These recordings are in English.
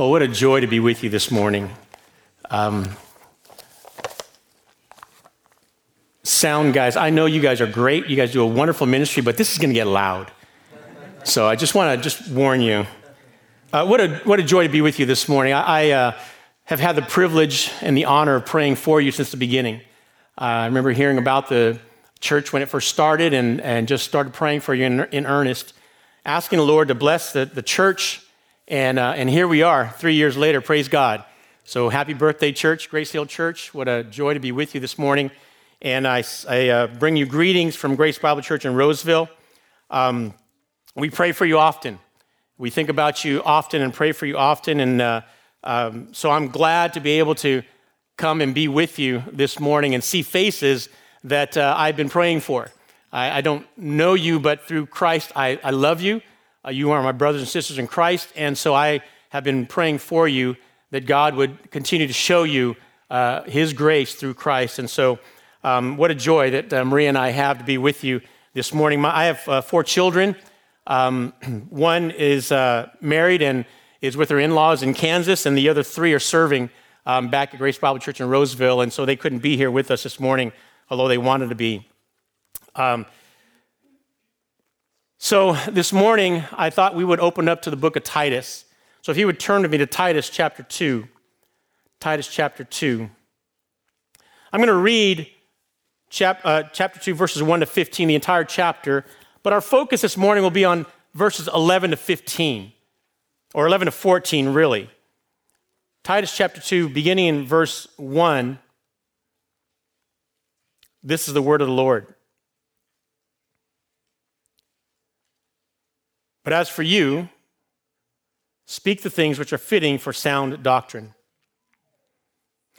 Well, what a joy to be with you this morning. Um, sound guys, I know you guys are great. You guys do a wonderful ministry, but this is going to get loud. So I just want to just warn you. Uh, what, a, what a joy to be with you this morning. I, I uh, have had the privilege and the honor of praying for you since the beginning. Uh, I remember hearing about the church when it first started and, and just started praying for you in, in earnest, asking the Lord to bless the, the church. And, uh, and here we are, three years later, praise God. So happy birthday, church, Grace Hill Church. What a joy to be with you this morning. And I, I uh, bring you greetings from Grace Bible Church in Roseville. Um, we pray for you often. We think about you often and pray for you often. And uh, um, so I'm glad to be able to come and be with you this morning and see faces that uh, I've been praying for. I, I, don't know you, but through Christ, I, I love you. Uh, you are my brothers and sisters in Christ. And so I have been praying for you that God would continue to show you uh, His grace through Christ. And so, um, what a joy that uh, Maria and I have to be with you this morning. My, I have uh, four children. Um, one is uh, married and is with her in laws in Kansas, and the other three are serving um, back at Grace Bible Church in Roseville, and so they couldn't be here with us this morning, although they wanted to be. Um, so this morning, I thought we would open up to the book of Titus. So if you would turn to me to Titus chapter 2. Titus chapter 2. I'm going to read chap, uh, chapter 2, verses 1 to 15, the entire chapter, but our focus this morning will be on verses 11 to 15, or 11 to 14, really. Titus chapter 2, beginning in verse 1. This is the word of the Lord. But as for you, speak the things which are fitting for sound doctrine.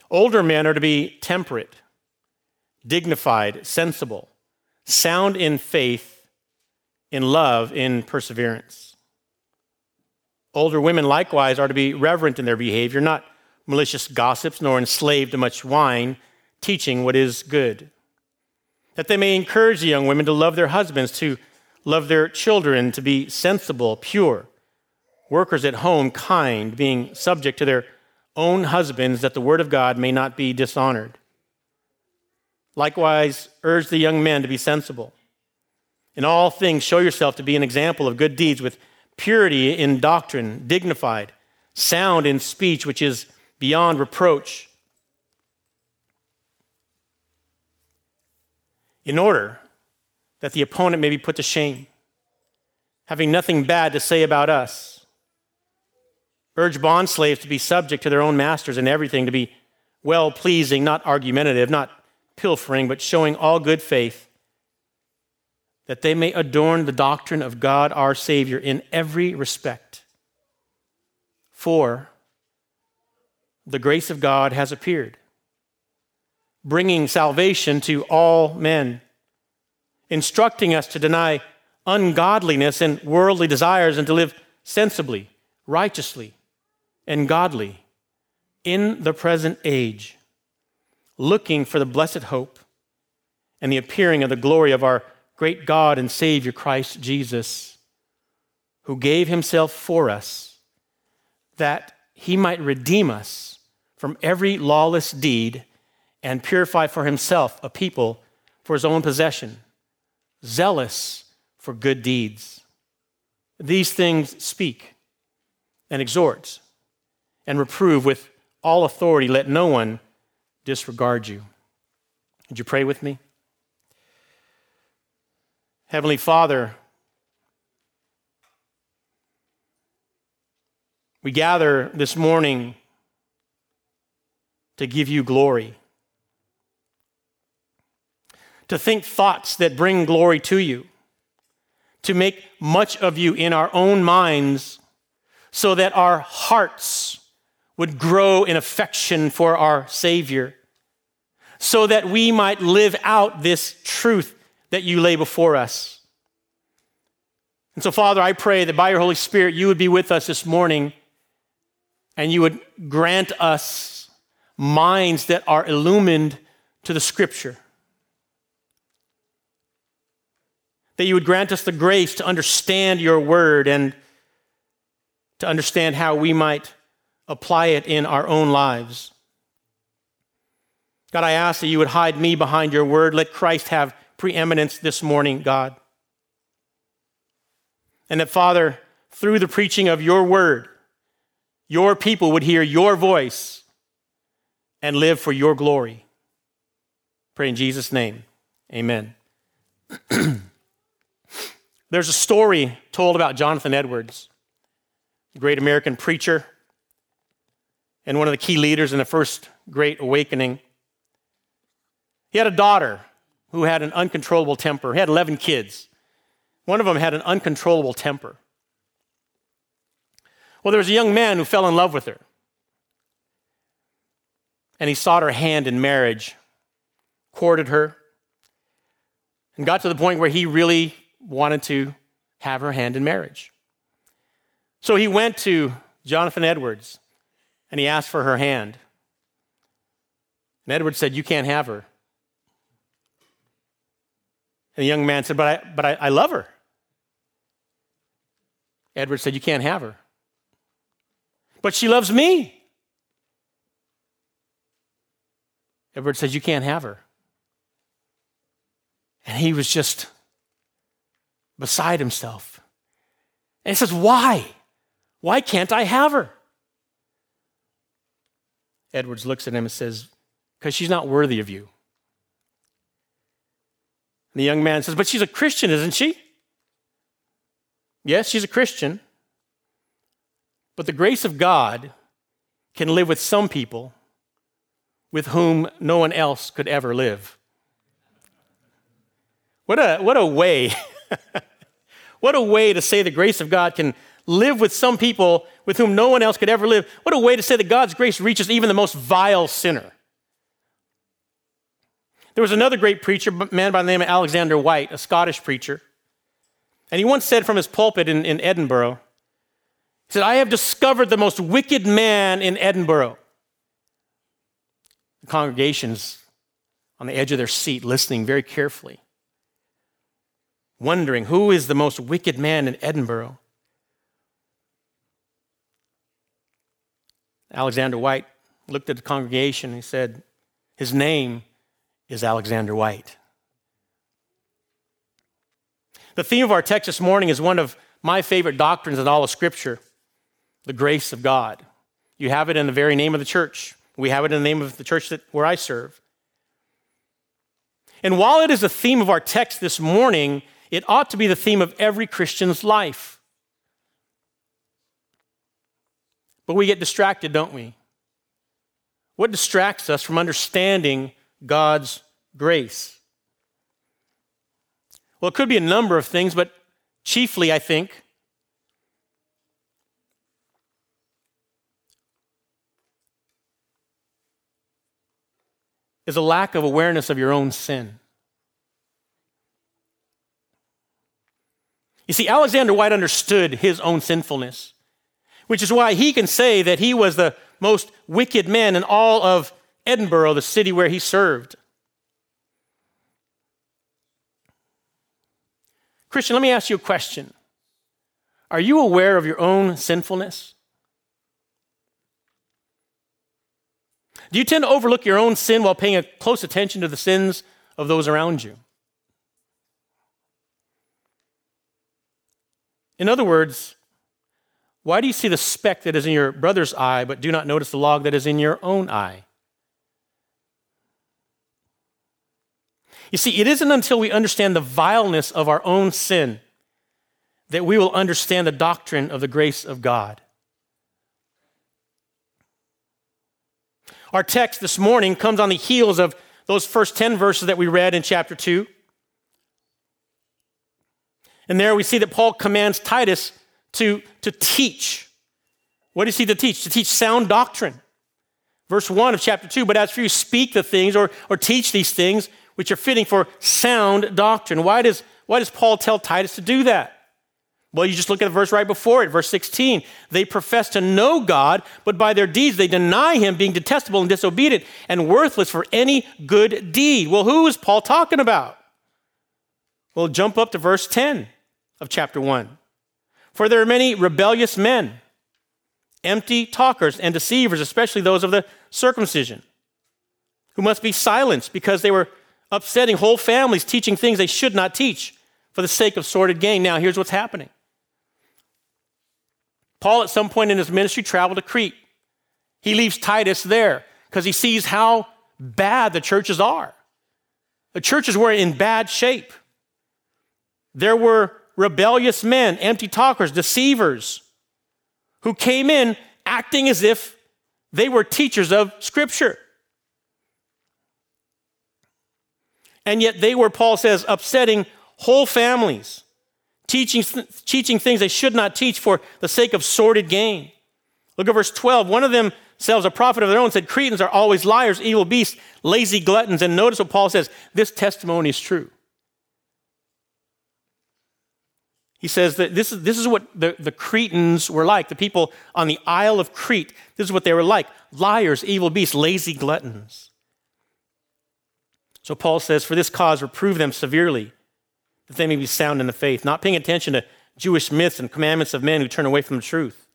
Older men are to be temperate, dignified, sensible, sound in faith, in love, in perseverance. Older women likewise are to be reverent in their behavior, not malicious gossips, nor enslaved to much wine, teaching what is good. That they may encourage the young women to love their husbands, to love their children, to be sensible, pure, workers at home, kind, being subject to their own husbands, that the word of God may not be dishonored. Likewise, urge the young men to be sensible. In all things, show yourself to be an example of good deeds with purity in doctrine, dignified, sound in speech, which is beyond reproach. In order that the opponent may be put to shame, having nothing bad to say about us. Urge bond slaves to be subject to their own masters in everything, to be well pleasing, not argumentative, not pilfering, but showing all good faith that they may adorn the doctrine of God our Savior in every respect. For the grace of God has appeared, bringing salvation to all men, instructing us to deny ungodliness and worldly desires and to live sensibly, righteously, and godly in the present age, looking for the blessed hope and the appearing of the glory of our great God and Savior Christ Jesus, who gave himself for us that he might redeem us from every lawless deed and purify for himself a people for his own possession, zealous for good deeds. These things speak and exhort and reprove with all authority. Let no one disregard you. Would you pray with me? Heavenly Father, we gather this morning to give you glory, to think thoughts that bring glory to you, to make much of you in our own minds so that our hearts would grow in affection for our Savior, so that we might live out this truth that you lay before us. And so, Father, I pray that by your Holy Spirit, you would be with us this morning and you would grant us minds that are illumined to the Scripture. That you would grant us the grace to understand your word and to understand how we might apply it in our own lives. God, I ask that you would hide me behind your word. Let Christ have preeminence this morning, God. And that, Father, through the preaching of your word, your people would hear your voice and live for your glory. Pray in Jesus' name. Amen. There's a story told about Jonathan Edwards, great American preacher and one of the key leaders in the first great awakening. He had a daughter who had an uncontrollable temper. He had 11 kids. One of them had an uncontrollable temper. Well, there was a young man who fell in love with her. And he sought her hand in marriage, courted her, and got to the point where he really wanted to have her hand in marriage. So he went to Jonathan Edwards and he asked for her hand. And Edwards said, You can't have her. And the young man said, But I, but I, I love her. Edwards said, You can't have her. But she loves me. Edward says, You can't have her. And he was just beside himself. And he says, Why? Why can't I have her? Edwards looks at him and says, Because she's not worthy of you. And the young man says, But she's a Christian, isn't she? Yes, she's a Christian. But the grace of God can live with some people with whom no one else could ever live. What a, what a way, what a way to say the grace of God can live with some people with whom no one else could ever live. What a way to say that God's grace reaches even the most vile sinner. There was another great preacher, man by the name of Alexander Whyte, a Scottish preacher. And he once said from his pulpit in, in Edinburgh, he said, I have discovered the most wicked man in Edinburgh. The congregation's on the edge of their seat, listening very carefully, wondering who is the most wicked man in Edinburgh. Alexander Whyte looked at the congregation and he said, His name is Alexander Whyte. The theme of our text this morning is one of my favorite doctrines in all of Scripture the grace of God. You have it in the very name of the church. We have it in the name of the church that, where I serve. And while it is the theme of our text this morning, it ought to be the theme of every Christian's life. But we get distracted, don't we? What distracts us from understanding God's grace? Well, it could be a number of things, but chiefly, I think, is a lack of awareness of your own sin. You see, Alexander Whyte understood his own sinfulness, which is why he can say that he was the most wicked man in all of Edinburgh, the city where he served. Christian, let me ask you a question. Are you aware of your own sinfulness? Do you tend to overlook your own sin while paying close attention to the sins of those around you? In other words, why do you see the speck that is in your brother's eye, but do not notice the log that is in your own eye? You see, it isn't until we understand the vileness of our own sin that we will understand the doctrine of the grace of God. Our text this morning comes on the heels of those first 10 verses that we read in chapter 2. And there we see that Paul commands Titus to, to teach. What is he to teach? To teach sound doctrine. Verse 1 of chapter 2 But as for you, speak the things or, or teach these things which are fitting for sound doctrine. Why does, why does Paul tell Titus to do that? Well, you just look at the verse right before it, verse 16. They profess to know God, but by their deeds they deny him, being detestable and disobedient and worthless for any good deed. Well, who is Paul talking about? Well, jump up to verse 10 of chapter 1. For there are many rebellious men empty talkers and deceivers, especially those of the circumcision, who must be silenced because they were upsetting whole families, teaching things they should not teach for the sake of sordid gain. Now, here's what's happening Paul, at some point in his ministry, traveled to Crete. He leaves Titus there because he sees how bad the churches are. The churches were in bad shape. There were rebellious men, empty talkers, deceivers, who came in acting as if they were teachers of Scripture. And yet they were, Paul says, upsetting whole families, teaching, teaching things they should not teach for the sake of sordid gain. Look at verse 12. One of them selves a prophet of their own said, Cretans are always liars, evil beasts, lazy gluttons. And notice what Paul says this testimony is true. He says that this is, this is what the, the Cretans were like, the people on the Isle of Crete. This is what they were like liars, evil beasts, lazy gluttons. So Paul says, For this cause, reprove them severely, that they may be sound in the faith, not paying attention to Jewish myths and commandments of men who turn away from the truth.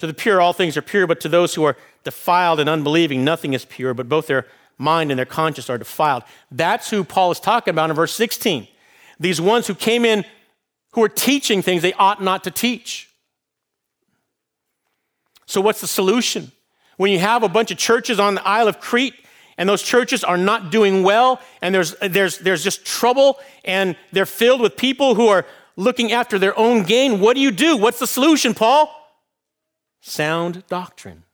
To the pure, all things are pure, but to those who are defiled and unbelieving, nothing is pure, but both their mind and their conscience are defiled. That's who Paul is talking about in verse 16. These ones who came in who are teaching things they ought not to teach. So, what's the solution? When you have a bunch of churches on the Isle of Crete and those churches are not doing well and there's, there's, there's just trouble and they're filled with people who are looking after their own gain, what do you do? What's the solution, Paul? Sound doctrine.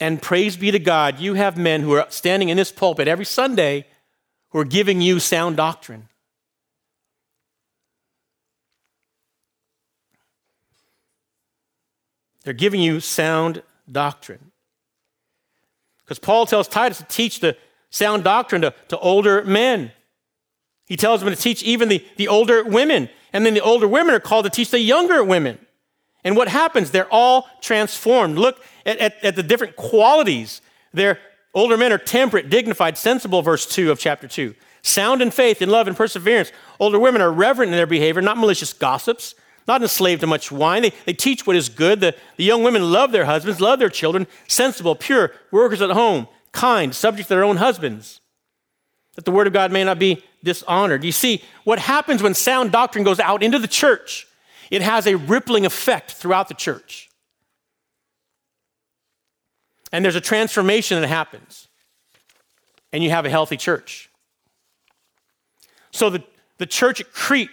And praise be to God, you have men who are standing in this pulpit every Sunday who are giving you sound doctrine. They're giving you sound doctrine. Because Paul tells Titus to teach the sound doctrine to, to older men. He tells them to teach even the, the older women. And then the older women are called to teach the younger women. And what happens? They're all transformed. Look at, at, at the different qualities. Their older men are temperate, dignified, sensible, verse 2 of chapter 2. Sound in faith, in love, and perseverance. Older women are reverent in their behavior, not malicious gossips not enslaved to much wine. They, they teach what is good. The, the young women love their husbands, love their children, sensible, pure, workers at home, kind, subject to their own husbands, that the word of God may not be dishonored. You see, what happens when sound doctrine goes out into the church, it has a rippling effect throughout the church. And there's a transformation that happens, and you have a healthy church. So the, the church at Crete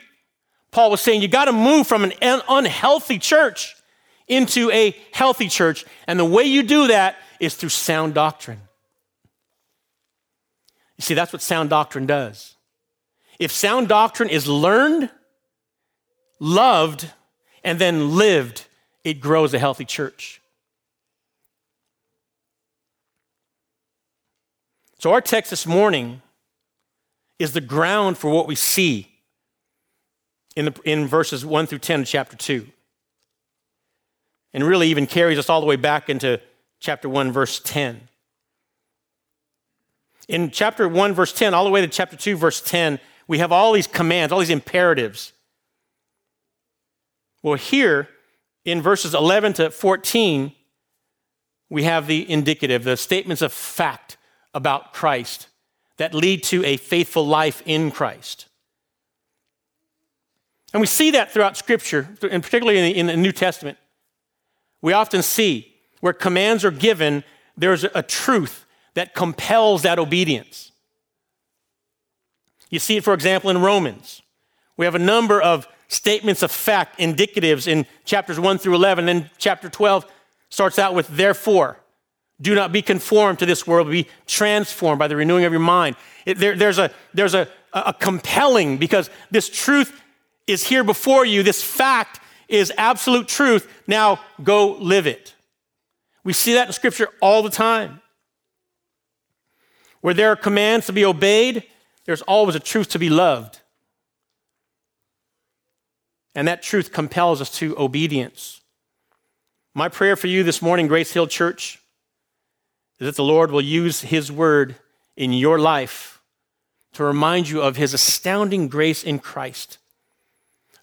Paul was saying you got to move from an unhealthy church into a healthy church. And the way you do that is through sound doctrine. You see, that's what sound doctrine does. If sound doctrine is learned, loved, and then lived, it grows a healthy church. So, our text this morning is the ground for what we see in, the, in verses 1 through 10 of chapter 2. And really even carries us all the way back into chapter 1, verse 10. In chapter 1, verse 10, all the way to chapter 2, verse 10, we have all these commands, all these imperatives. Well, here in verses 11 to 14, we have the indicative, the statements of fact about Christ that lead to a faithful life in Christ. And we see that throughout Scripture, and particularly in the, in the New Testament. We often see where commands are given, there's a truth that compels that obedience. You see it, for example, in Romans. We have a number of statements of fact, indicatives in chapters 1 through 11. Then chapter 12 starts out with, therefore, do not be conformed to this world, be transformed by the renewing of your mind. It, there, there's a, there's a, a compelling, because this truth is here before you. This fact is absolute truth. Now go live it. We see that in Scripture all the time. Where there are commands to be obeyed, there's always a truth to be loved. And that truth compels us to obedience. My prayer for you this morning, Grace Hill Church, is that the Lord will use His word in your life to remind you of His astounding grace in Christ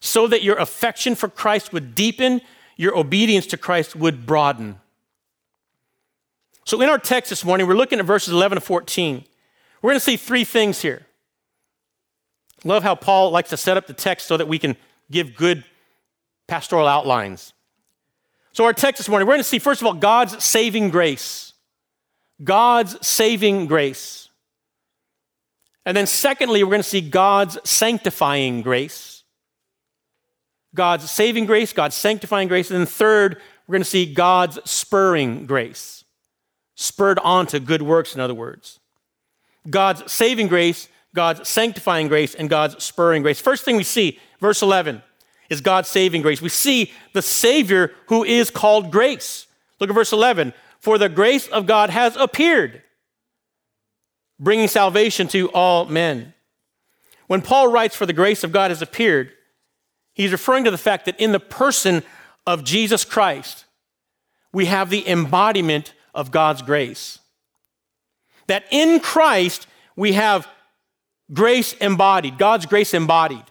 so that your affection for Christ would deepen, your obedience to Christ would broaden. So, in our text this morning, we're looking at verses 11 to 14. We're going to see three things here. Love how Paul likes to set up the text so that we can give good pastoral outlines. So, our text this morning, we're going to see, first of all, God's saving grace. God's saving grace. And then, secondly, we're going to see God's sanctifying grace. God's saving grace, God's sanctifying grace. And then, third, we're going to see God's spurring grace. Spurred on to good works, in other words. God's saving grace, God's sanctifying grace, and God's spurring grace. First thing we see, verse 11 is God's saving grace. We see the Savior who is called grace. Look at verse 11. For the grace of God has appeared, bringing salvation to all men. When Paul writes, For the grace of God has appeared, he's referring to the fact that in the person of Jesus Christ, we have the embodiment of God's grace. That in Christ, we have grace embodied, God's grace embodied.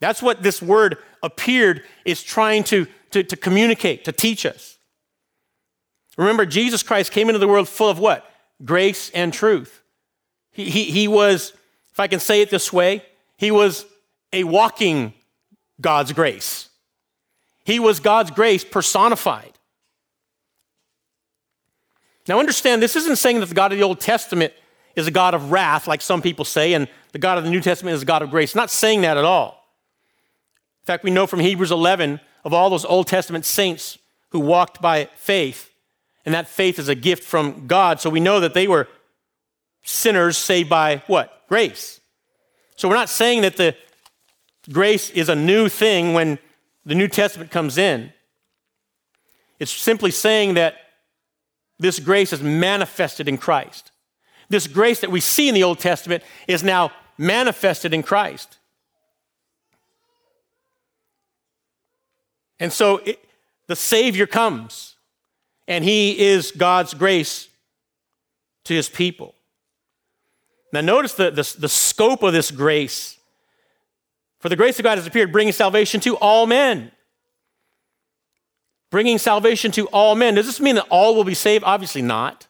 That's what this word appeared is trying to, to, to communicate, to teach us. Remember, Jesus Christ came into the world full of what? Grace and truth. He, he, he was, if I can say it this way, he was a walking God's grace. He was God's grace personified. Now, understand, this isn't saying that the God of the Old Testament is a God of wrath, like some people say, and the God of the New Testament is a God of grace. not saying that at all. In fact, we know from Hebrews 11 of all those Old Testament saints who walked by faith, and that faith is a gift from God. So we know that they were sinners saved by what? Grace. So we're not saying that the grace is a new thing when the New Testament comes in. It's simply saying that this grace is manifested in Christ. This grace that we see in the Old Testament is now manifested in Christ. And so it, the Savior comes, and He is God's grace to His people. Now, notice the, the, the scope of this grace. For the grace of God has appeared, bringing salvation to all men. Bringing salvation to all men. Does this mean that all will be saved? Obviously not.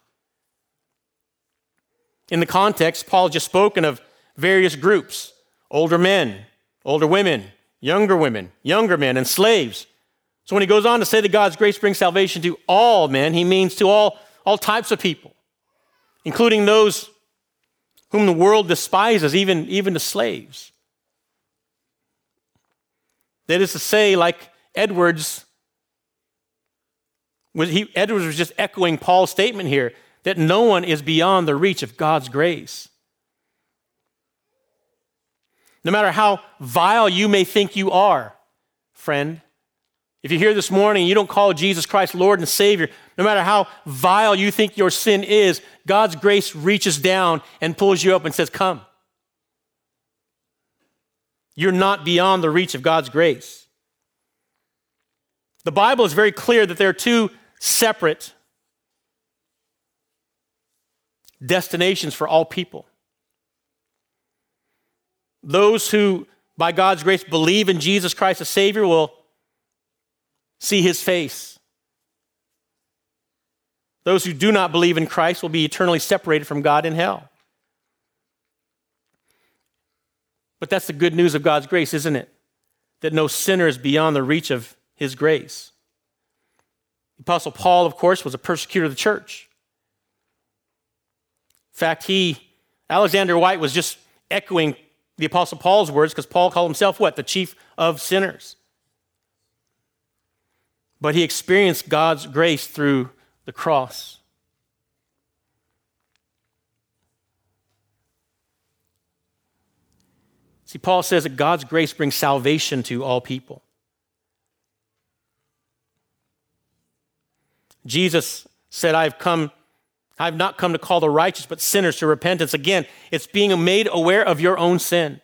In the context, Paul just spoken of various groups older men, older women, younger women, younger men, and slaves. So when he goes on to say that God's grace brings salvation to all men, he means to all, all types of people, including those whom the world despises, even, even to slaves. That is to say, like Edwards, he, Edwards was just echoing Paul's statement here that no one is beyond the reach of God's grace. No matter how vile you may think you are, friend, if you're here this morning and you don't call Jesus Christ Lord and Savior, no matter how vile you think your sin is, God's grace reaches down and pulls you up and says, Come. You're not beyond the reach of God's grace. The Bible is very clear that there are two separate destinations for all people. Those who, by God's grace, believe in Jesus Christ as Savior will see his face. Those who do not believe in Christ will be eternally separated from God in hell. But that's the good news of God's grace, isn't it? That no sinner is beyond the reach of his grace. The Apostle Paul, of course, was a persecutor of the church. In fact, he, Alexander Whyte, was just echoing the Apostle Paul's words because Paul called himself what? The chief of sinners but he experienced God's grace through the cross. See, Paul says that God's grace brings salvation to all people. Jesus said, I've come, I've not come to call the righteous, but sinners to repentance. Again, it's being made aware of your own sin,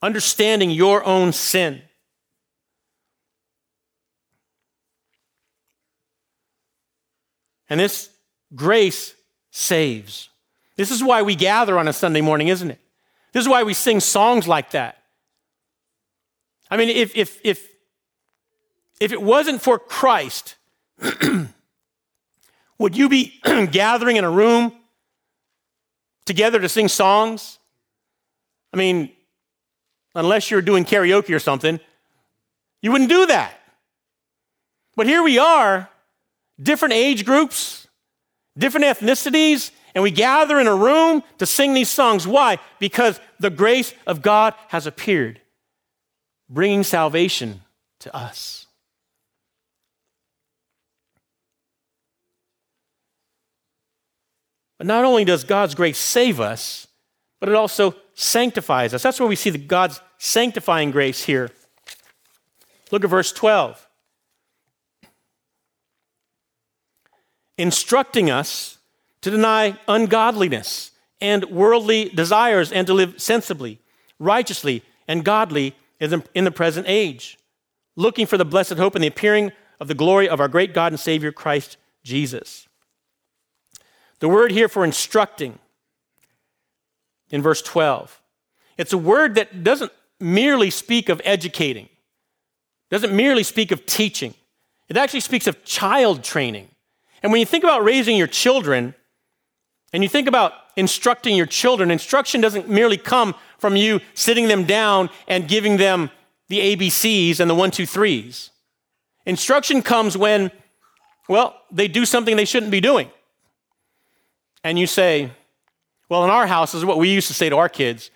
understanding your own sin. And this grace saves. This is why we gather on a Sunday morning, isn't it? This is why we sing songs like that. I mean, if, if, if, if it wasn't for Christ, would you be gathering in a room together to sing songs? I mean, unless you're doing karaoke or something, you wouldn't do that. But here we are, different age groups, different ethnicities, and we gather in a room to sing these songs. Why? Because the grace of God has appeared, bringing salvation to us. But not only does God's grace save us, but it also sanctifies us. That's where we see the God's sanctifying grace here. Look at verse 12. Instructing us to deny ungodliness and worldly desires and to live sensibly, righteously, and godly in the present age, looking for the blessed hope and the appearing of the glory of our great God and Savior Christ Jesus. The word here for instructing in verse 12, it's a word that doesn't merely speak of educating, doesn't merely speak of teaching. It actually speaks of child training. And when you think about raising your children, and you think about instructing your children, instruction doesn't merely come from you sitting them down and giving them the ABCs and the one, two, threes. Instruction comes when, well, they do something they shouldn't be doing. And you say, well, in our house, is what we used to say to our kids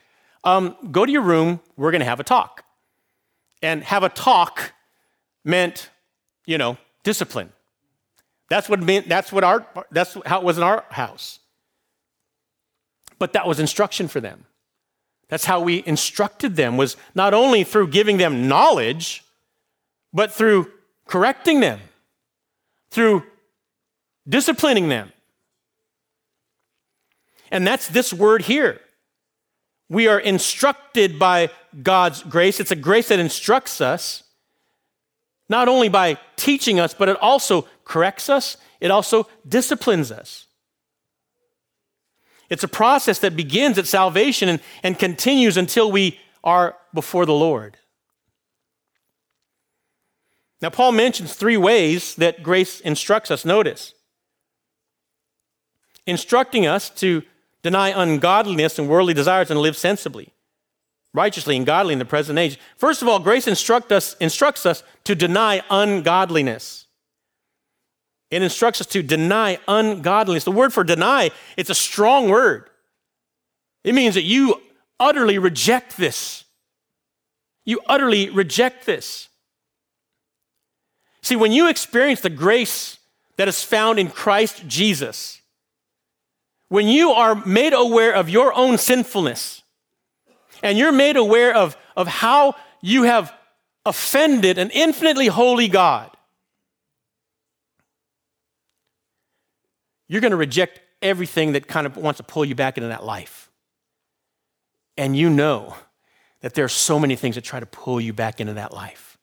um, go to your room, we're going to have a talk. And have a talk meant, you know, discipline. That's what meant, that's what our, that's how it was in our house. But that was instruction for them. That's how we instructed them was not only through giving them knowledge, but through correcting them, through disciplining them. And that's this word here. We are instructed by God's grace. It's a grace that instructs us, not only by teaching us, but it also corrects us, it also disciplines us. It's a process that begins at salvation and, and continues until we are before the Lord. Now, Paul mentions three ways that grace instructs us. Notice instructing us to deny ungodliness and worldly desires and live sensibly, righteously, and godly in the present age. First of all, grace instruct us, instructs us to deny ungodliness. It instructs us to deny ungodliness. The word for deny, it's a strong word. It means that you utterly reject this. You utterly reject this. See, when you experience the grace that is found in Christ Jesus, when you are made aware of your own sinfulness, and you're made aware of, of how you have offended an infinitely holy God, you're going to reject everything that kind of wants to pull you back into that life. And you know that there are so many things that try to pull you back into that life.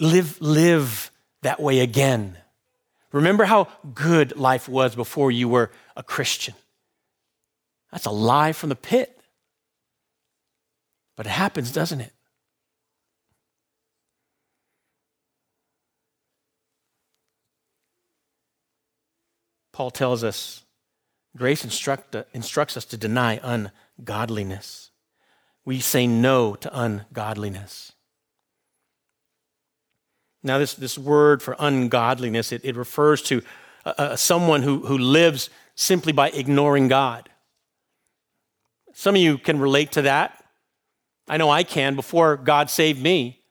Live, live that way again. Remember how good life was before you were a Christian. That's a lie from the pit. But it happens, doesn't it? Paul tells us grace instruct, instructs us to deny ungodliness. We say no to ungodliness. Now, this, this word for ungodliness, it, it refers to someone who, who lives simply by ignoring God. Some of you can relate to that. I know I can. Before God saved me,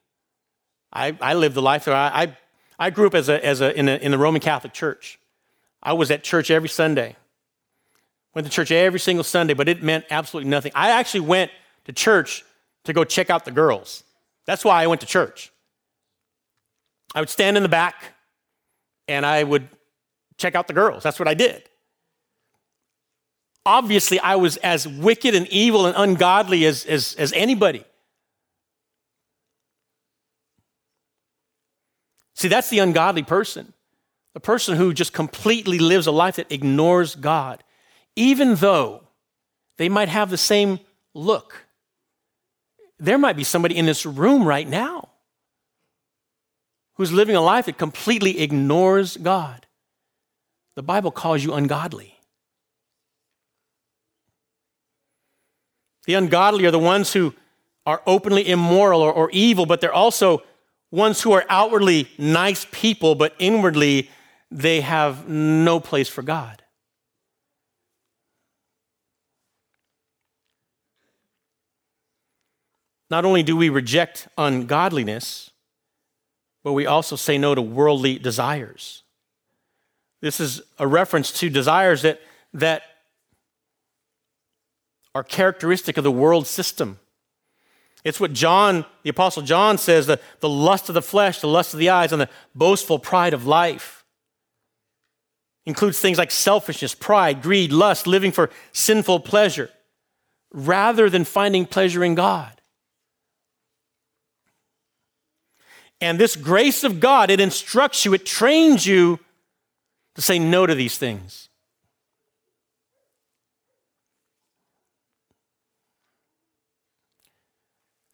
I, I lived the life that I, I, I grew up as a, as a, in, a, in the Roman Catholic Church. I was at church every Sunday. Went to church every single Sunday, but it meant absolutely nothing. I actually went to church to go check out the girls. That's why I went to church. I would stand in the back and I would check out the girls. That's what I did. Obviously, I was as wicked and evil and ungodly as, as, as anybody. See, that's the ungodly person. The person who just completely lives a life that ignores God, even though they might have the same look. There might be somebody in this room right now who's living a life that completely ignores God. The Bible calls you ungodly. The ungodly are the ones who are openly immoral or, or, evil, but they're also ones who are outwardly nice people, but inwardly they have no place for God. Not only do we reject ungodliness, but we also say no to worldly desires. This is a reference to desires that, that are characteristic of the world system. It's what John, the Apostle John says the, the lust of the flesh, the lust of the eyes, and the boastful pride of life. Includes things like selfishness, pride, greed, lust, living for sinful pleasure, rather than finding pleasure in God. And this grace of God, it instructs you, it trains you to say no to these things.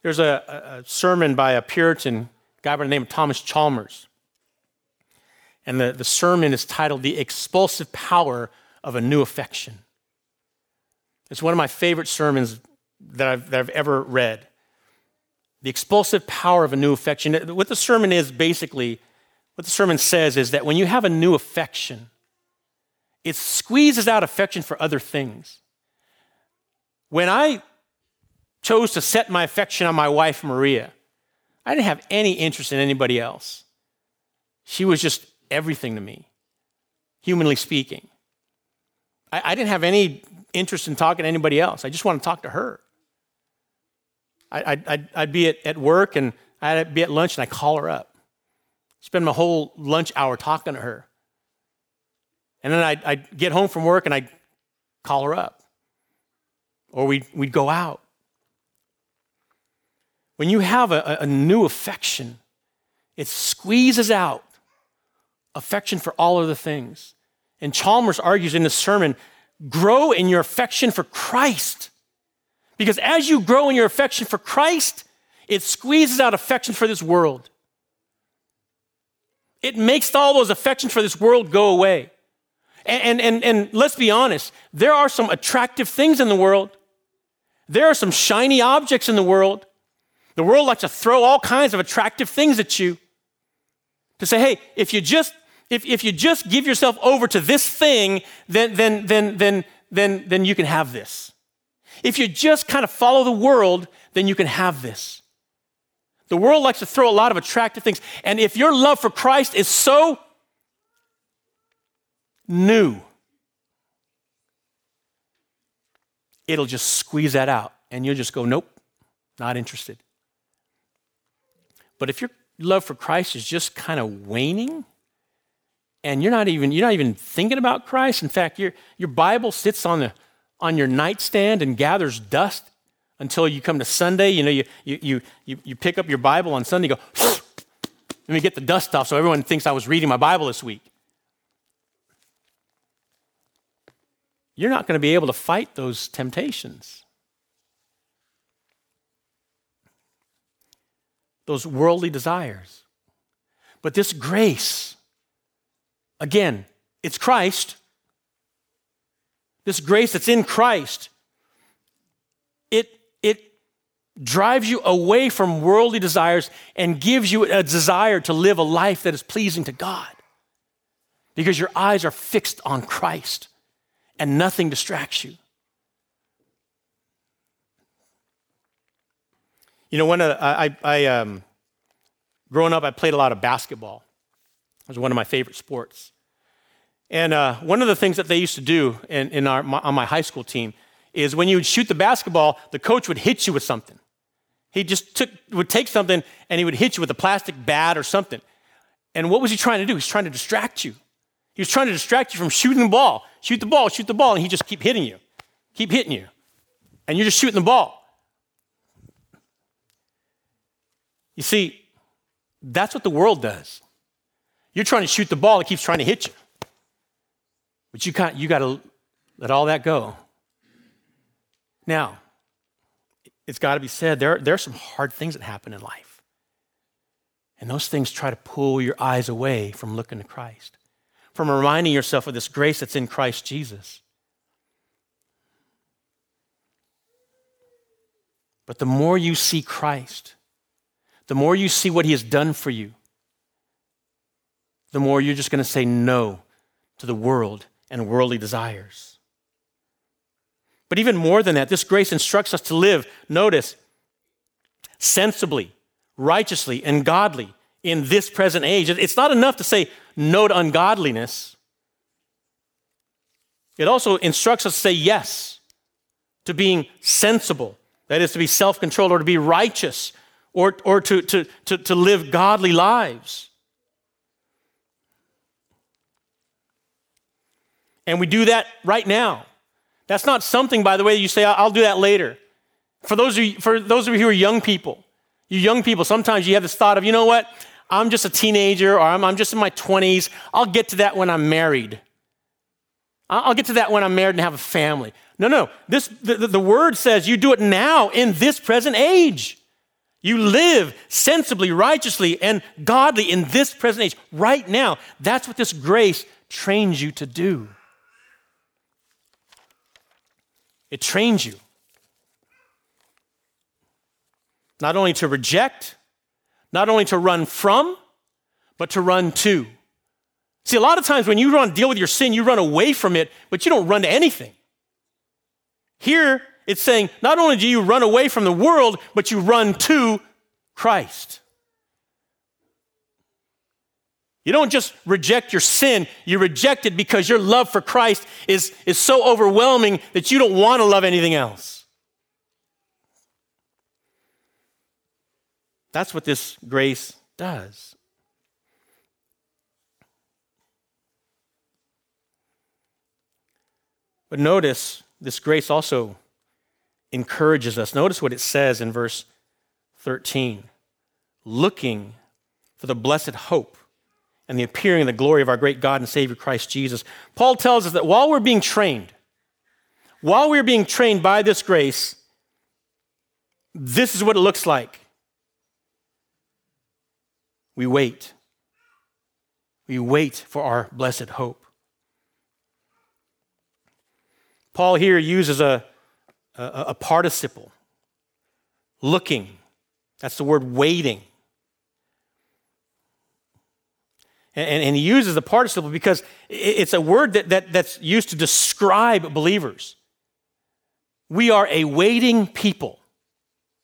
There's a, a, sermon by a Puritan guy by the name of Thomas Chalmers. And the, the sermon is titled The Expulsive Power of a New Affection. It's one of my favorite sermons that I've, that I've ever read. The expulsive power of a new affection. What the sermon is basically, what the sermon says is that when you have a new affection, it squeezes out affection for other things. When I chose to set my affection on my wife, Maria, I didn't have any interest in anybody else. She was just everything to me, humanly speaking. I, I didn't have any interest in talking to anybody else. I just wanted to talk to her. I'd, I'd, I'd be at, at work and I'd be at lunch and I'd call her up. Spend my whole lunch hour talking to her. And then I'd, I'd get home from work and I'd call her up. Or we'd, we'd go out. When you have a, a new affection, it squeezes out affection for all other things. And Chalmers argues in the sermon grow in your affection for Christ. Because as you grow in your affection for Christ, it squeezes out affection for this world. It makes all those affections for this world go away. And, and, and, let's be honest, there are some attractive things in the world. There are some shiny objects in the world. The world likes to throw all kinds of attractive things at you to say, hey, if you just if, if you just give yourself over to this thing, then, then, then, then, then, then you can have this. If you just kind of follow the world, then you can have this. The world likes to throw a lot of attractive things. And if your love for Christ is so new, it'll just squeeze that out. And you'll just go, nope, not interested. But if your love for Christ is just kind of waning, and you're not even you're not even thinking about Christ. In fact, your your Bible sits on the on your nightstand and gathers dust until you come to Sunday. You know, you, you, you, you pick up your Bible on Sunday, go, let me get the dust off so everyone thinks I was reading my Bible this week. You're not going to be able to fight those temptations. Those worldly desires. But this grace, again, it's Christ, this grace that's in Christ, it, it drives you away from worldly desires and gives you a desire to live a life that is pleasing to God. Because your eyes are fixed on Christ and nothing distracts you. You know, when I, I um, growing up, I played a lot of basketball. It was one of my favorite sports. And uh, one of the things that they used to do in, in our, my, on my high school team is when you would shoot the basketball, the coach would hit you with something. He just took, would take something and he would hit you with a plastic bat or something. And what was he trying to do? He's trying to distract you. He was trying to distract you from shooting the ball. Shoot the ball, shoot the ball, and he just keep hitting you. Keep hitting you. And you're just shooting the ball. You see, that's what the world does. You're trying to shoot the ball, it keeps trying to hit you. But you, got, you got to let all that go. Now, it's got to be said, there, there are some hard things that happen in life. And those things try to pull your eyes away from looking to Christ, from reminding yourself of this grace that's in Christ Jesus. But the more you see Christ, the more you see what he has done for you, the more you're just going to say no to the world and worldly desires. But even more than that, this grace instructs us to live, notice, sensibly, righteously, and godly in this present age. It's not enough to say no to ungodliness. It also instructs us to say yes to being sensible, that is, to be self controlled or to be righteous or, or to, to, to, to live godly lives. And we do that right now. That's not something, by the way, you say, I'll do that later. For those, of you, for those of you who are young people, you young people, sometimes you have this thought of, you know what? I'm just a teenager or I'm, I'm just in my 20s. I'll get to that when I'm married. I'll get to that when I'm married and have a family. No, no. This, the, the word says you do it now in this present age. You live sensibly, righteously, and godly in this present age, right now. That's what this grace trains you to do. It trains you not only to reject, not only to run from, but to run to. See, a lot of times when you run deal with your sin, you run away from it, but you don't run to anything. Here, it's saying not only do you run away from the world, but you run to Christ. You don't just reject your sin, you reject it because your love for Christ is, is so overwhelming that you don't want to love anything else. That's what this grace does. But notice this grace also encourages us. Notice what it says in verse 13 looking for the blessed hope and the appearing of the glory of our great God and Savior Christ Jesus. Paul tells us that while we're being trained, while we're being trained by this grace, this is what it looks like. We wait. We wait for our blessed hope. Paul here uses a, a, a participle, looking. That's the word waiting. And, and, he uses the participle because it's a word that, that, that's used to describe believers. We are a waiting people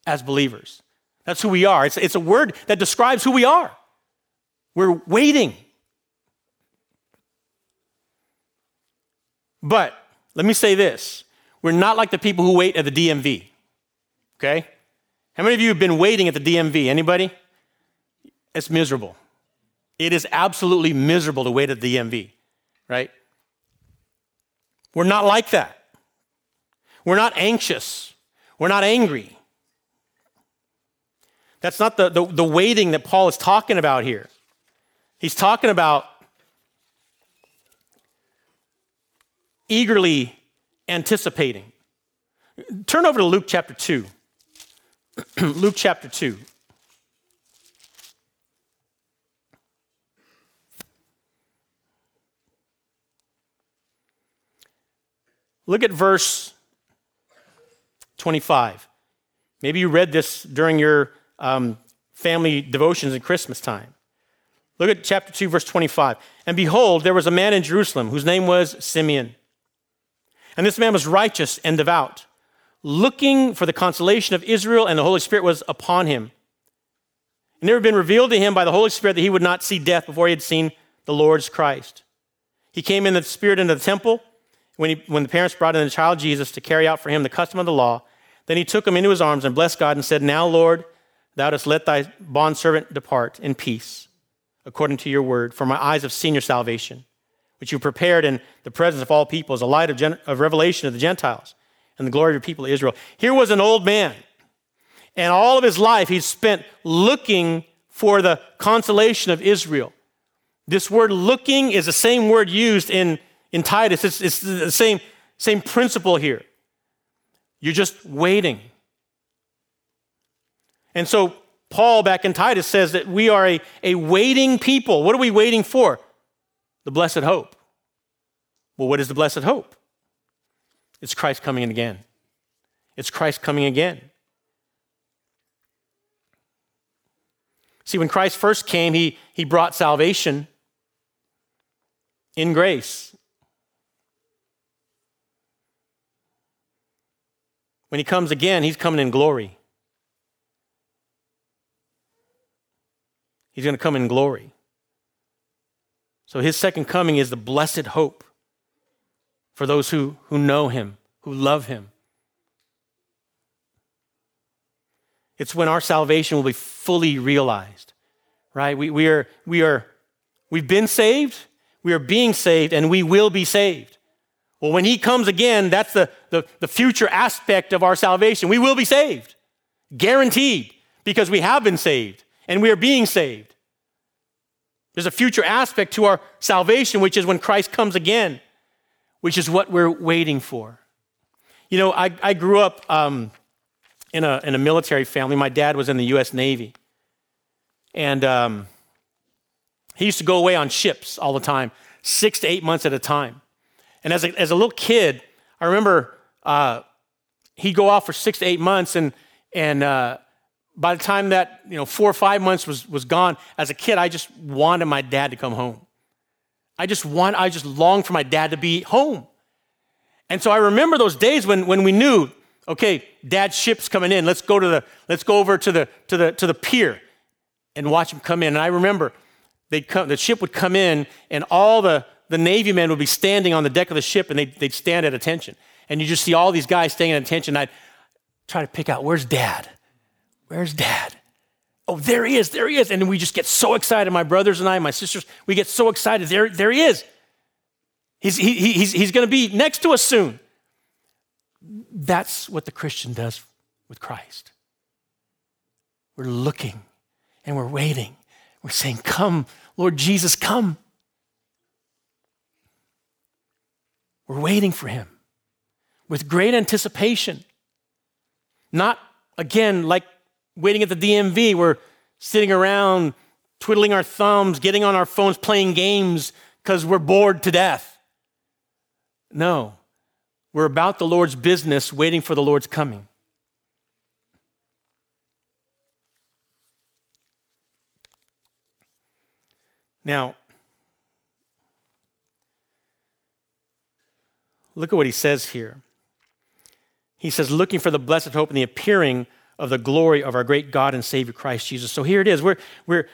as believers. That's who we are. It's, it's a word that describes who we are. We're waiting. But let me say this we're not like the people who wait at the DMV. Okay? How many of you have been waiting at the DMV? Anybody? It's miserable. It is absolutely miserable to wait at the DMV, right? We're not like that. We're not anxious. We're not angry. That's not the, the, the, waiting that Paul is talking about here. He's talking about eagerly anticipating. Turn over to Luke chapter 2. Luke chapter 2. Look at verse 25. Maybe you read this during your um, family devotions at Christmas time. Look at chapter 2, verse 25. And behold, there was a man in Jerusalem whose name was Simeon. And this man was righteous and devout, looking for the consolation of Israel, and the Holy Spirit was upon him. And it had been revealed to him by the Holy Spirit that he would not see death before he had seen the Lord's Christ. He came in the Spirit into the temple when, he, when the parents brought in the child Jesus to carry out for him the custom of the law, then he took him into his arms and blessed God and said, Now, Lord, thou dost let thy bondservant depart in peace, according to your word, for my eyes have seen your salvation, which you prepared in the presence of all people as a light of, gen- of revelation of the Gentiles and the glory of your people Israel. Here was an old man, and all of his life he spent looking for the consolation of Israel. This word looking is the same word used in in Titus, it's, it's the same, same principle here. You're just waiting. And so Paul back in Titus says that we are a, a waiting people. What are we waiting for? The blessed hope. Well, what is the blessed hope? It's Christ coming again. It's Christ coming again. See, when Christ first came, he, he brought salvation in grace. When he comes again, he's coming in glory. He's going to come in glory. So his second coming is the blessed hope for those who, who know him, who love him. It's when our salvation will be fully realized, right? We, we, are, we are, we've been saved, we are being saved, and we will be saved. Well, when he comes again, that's the, the, the future aspect of our salvation. We will be saved, guaranteed, because we have been saved and we are being saved. There's a future aspect to our salvation, which is when Christ comes again, which is what we're waiting for. You know, I, I grew up um, in, a, in a military family. My dad was in the U.S. Navy. And um, he used to go away on ships all the time, six to eight months at a time. And as a, as a little kid, I remember uh, he'd go off for six to eight months, and, and uh, by the time that you know four or five months was, was gone, as a kid, I just wanted my dad to come home. I just want, I just longed for my dad to be home. And so I remember those days when, when we knew, okay, dad's ship's coming in. Let's go to the, let's go over to the, to the, to the pier and watch him come in. And I remember they'd come, the ship would come in and all the, the Navy men would be standing on the deck of the ship and they'd, they'd stand at attention. And you just see all these guys staying at attention. I'd try to pick out, where's dad? Where's dad? Oh, there he is, there he is. And we just get so excited. My brothers and I, my sisters, we get so excited. There, there he is. He's, he, he's, he's going to be next to us soon. That's what the Christian does with Christ. We're looking and we're waiting. We're saying, Come, Lord Jesus, come. We're waiting for him with great anticipation. Not, again, like waiting at the DMV. We're sitting around, twiddling our thumbs, getting on our phones, playing games because we're bored to death. No, we're about the Lord's business, waiting for the Lord's coming. Now, Look at what he says here. He says, looking for the blessed hope and the appearing of the glory of our great God and Savior Christ Jesus. So here it is. We're, we're,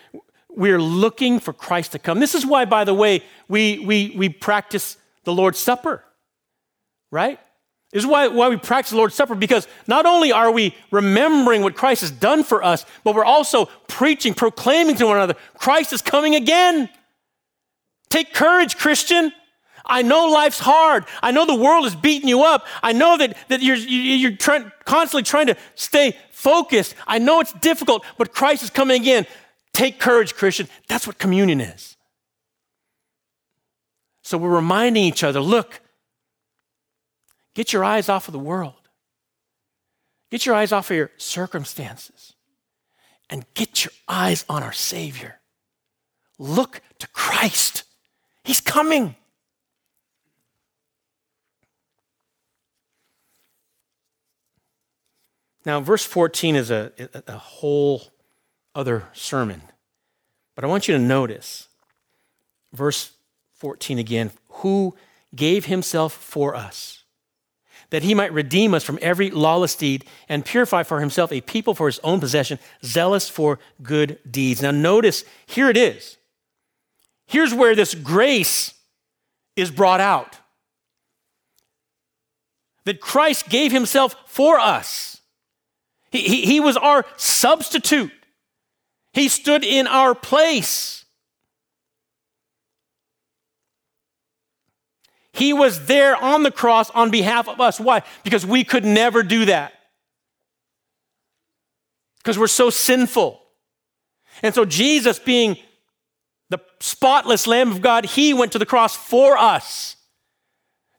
we're looking for Christ to come. This is why, by the way, we, we, we practice the Lord's Supper, right? This is why, why we practice the Lord's Supper, because not only are we remembering what Christ has done for us, but we're also preaching, proclaiming to one another, Christ is coming again. Take courage, Christian. I know life's hard. I know the world is beating you up. I know that, that you're, you're trying, constantly trying to stay focused. I know it's difficult, but Christ is coming again. Take courage, Christian. That's what communion is. So we're reminding each other look, get your eyes off of the world, get your eyes off of your circumstances, and get your eyes on our Savior. Look to Christ. He's coming. Now, verse 14 is a, a whole other sermon, but I want you to notice verse 14 again who gave himself for us, that he might redeem us from every lawless deed and purify for himself a people for his own possession, zealous for good deeds. Now, notice here it is. Here's where this grace is brought out that Christ gave himself for us. He, he, was our substitute. He stood in our place. He was there on the cross on behalf of us. Why? Because we could never do that. Because we're so sinful. And so, Jesus, being the spotless Lamb of God, he went to the cross for us.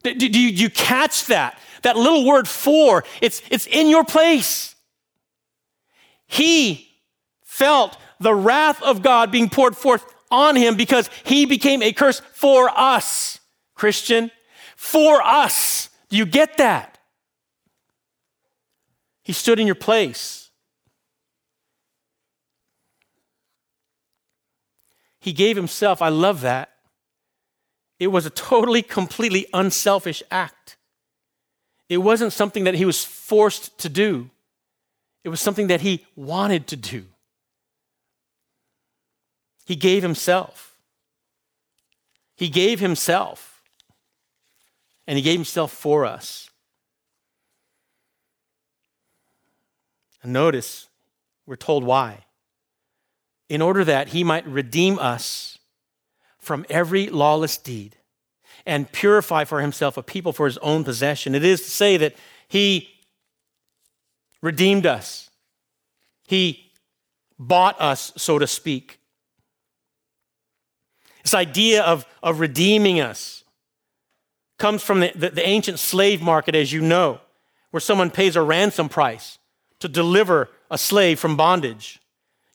Do, do, do you catch that? That little word for, it's, it's in your place. He felt the wrath of God being poured forth on him because he became a curse for us, Christian. For us. Do you get that? He stood in your place. He gave himself. I love that. It was a totally, completely unselfish act. It wasn't something that he was forced to do, it was something that he wanted to do. He gave himself. He gave himself. And he gave himself for us. And notice, we're told why. In order that he might redeem us from every lawless deed and purify for himself a people for his own possession. It is to say that he redeemed us, he bought us, so to speak. This idea of, of redeeming us comes from the, the, the ancient slave market, as you know, where someone pays a ransom price to deliver a slave from bondage.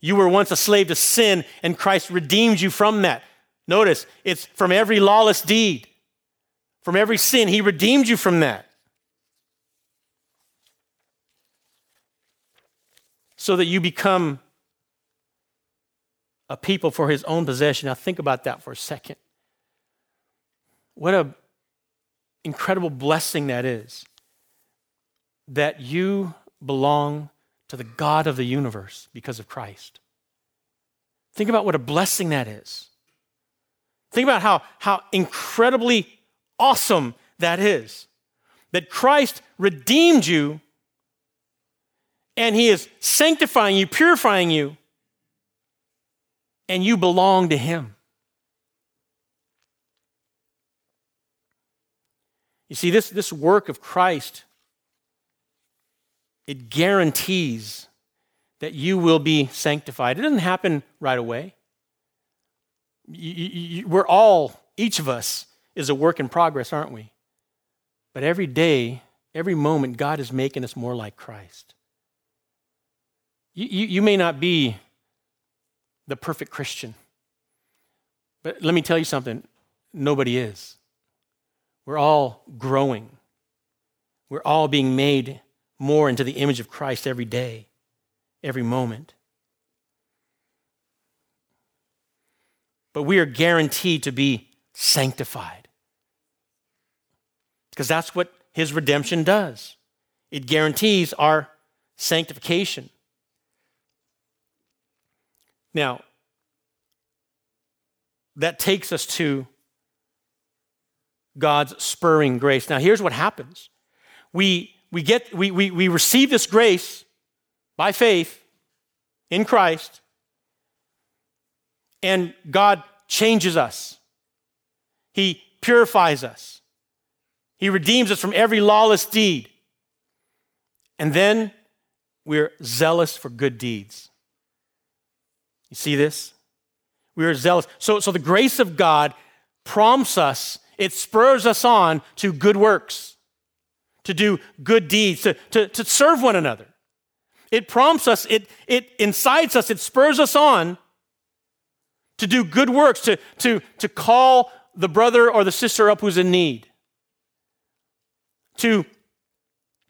You were once a slave to sin, and Christ redeemed you from that. Notice, it's from every lawless deed, from every sin. He redeemed you from that. So that you become a people for his own possession. Now, think about that for a second. What an incredible blessing that is that you belong to the God of the universe because of Christ. Think about what a blessing that is. Think about how, how incredibly awesome that is. That Christ redeemed you and he is sanctifying you, purifying you, and you belong to him. You see, this, this work of Christ, it guarantees that you will be sanctified. It doesn't happen right away you, you, we're all, each of us, is a work in progress, aren't we? But every day, every moment, God is making us more like Christ. You, you, may not be the perfect Christian, but let me tell you something nobody is. We're all growing, we're all being made more into the image of Christ every day, every moment. but we are guaranteed to be sanctified. Because that's what his redemption does. It guarantees our sanctification. Now, that takes us to God's spurring grace. Now, here's what happens we, we, get, we, we, we receive this grace by faith in Christ, and God changes us. He purifies us. He redeems us from every lawless deed. And then we're zealous for good deeds. You see this? We are zealous. So, so the grace of God prompts us, it spurs us on to good works, to do good deeds, to, to, to serve one another. It prompts us, it, it incites us, it spurs us on to do good works, to, to, to call the brother or the sister up who's in need, to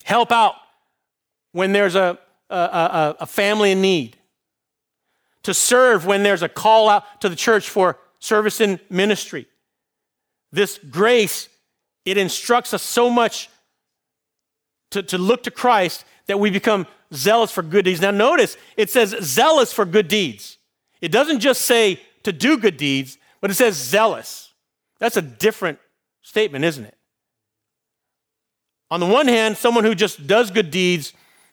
help out when there's a, a, a, a family in need, to serve when there's a call out to the church for service in ministry. This grace, it instructs us so much to, to look to Christ that we become zealous for good deeds. Now, notice it says zealous for good deeds. It doesn't just say to do good deeds, but it says zealous. That's a different statement, isn't it? On the one hand, someone who just does good deeds,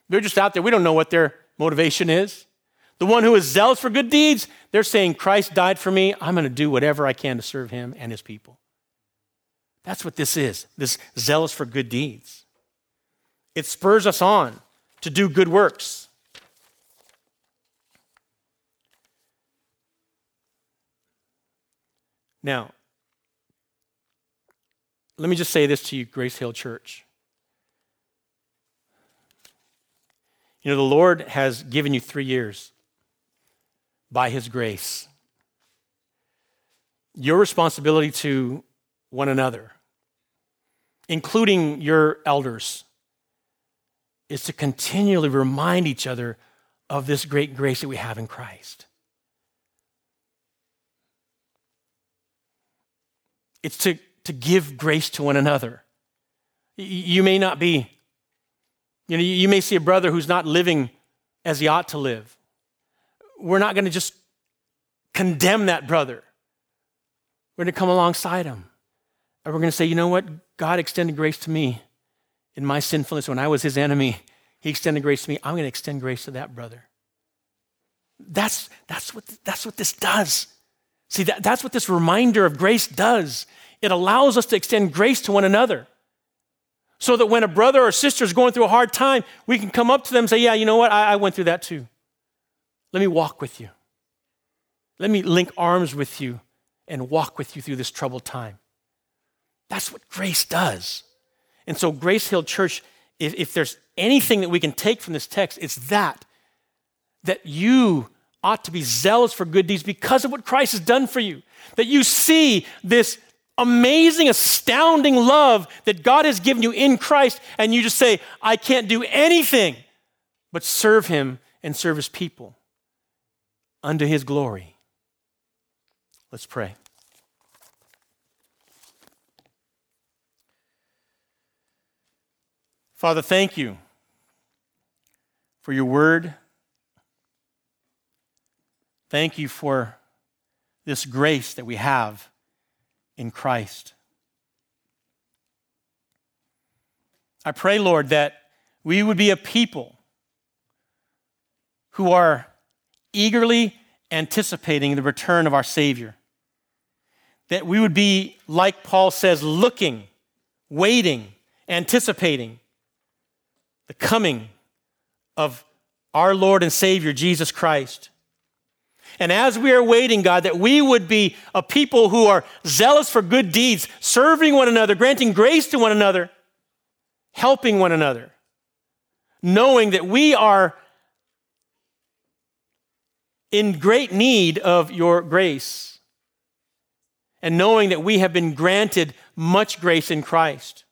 they're just out there. We don't know what their motivation is. The one who is zealous for good deeds, they're saying, Christ died for me. I'm going to do whatever I can to serve him and his people. That's what this is this zealous for good deeds. It spurs us on to do good works. Now, let me just say this to you, Grace Hill Church. You know, the Lord has given you three years by his grace. Your responsibility to one another, including your elders, is to continually remind each other of this great grace that we have in Christ. It's to, to give grace to one another. You may not be, you know, you may see a brother who's not living as he ought to live. We're not going to just condemn that brother. We're going to come alongside him. And we're going to say, you know what? God extended grace to me in my sinfulness when I was his enemy. He extended grace to me. I'm going to extend grace to that brother. That's, that's, what, that's what this does. See, that, that's what this reminder of grace does. It allows us to extend grace to one another. So that when a brother or sister is going through a hard time, we can come up to them and say, Yeah, you know what? I, I went through that too. Let me walk with you. Let me link arms with you and walk with you through this troubled time. That's what grace does. And so, Grace Hill Church, if, if there's anything that we can take from this text, it's that that you ought to be zealous for good deeds because of what Christ has done for you. That you see this amazing, astounding love that God has given you in Christ, and you just say, I can't do anything but serve Him and serve His people unto His glory. Let's pray. Father, thank you for your word. Thank you for this grace that we have in Christ. I pray, Lord, that we would be a people who are eagerly anticipating the return of our Savior. That we would be, like Paul says, looking, waiting, anticipating the coming of our Lord and Savior, Jesus Christ. And as we are waiting, God, that we would be a people who are zealous for good deeds, serving one another, granting grace to one another, helping one another, knowing that we are in great need of your grace, and knowing that we have been granted much grace in Christ.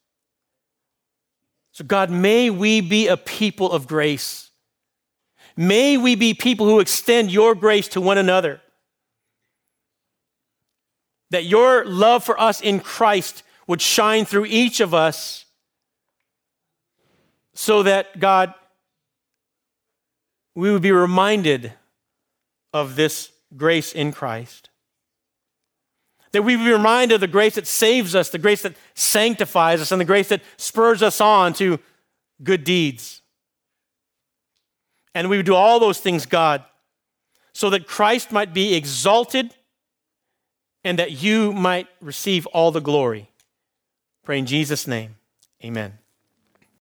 So, God, may we be a people of grace May we be people who extend your grace to one another. That your love for us in Christ would shine through each of us so that, God, we would be reminded of this grace in Christ. That we be reminded of the grace that saves us, the grace that sanctifies us, and the grace that spurs us on to good deeds. And we would do all those things, God, so that Christ might be exalted and that you might receive all the glory. Pray in Jesus' name. Amen.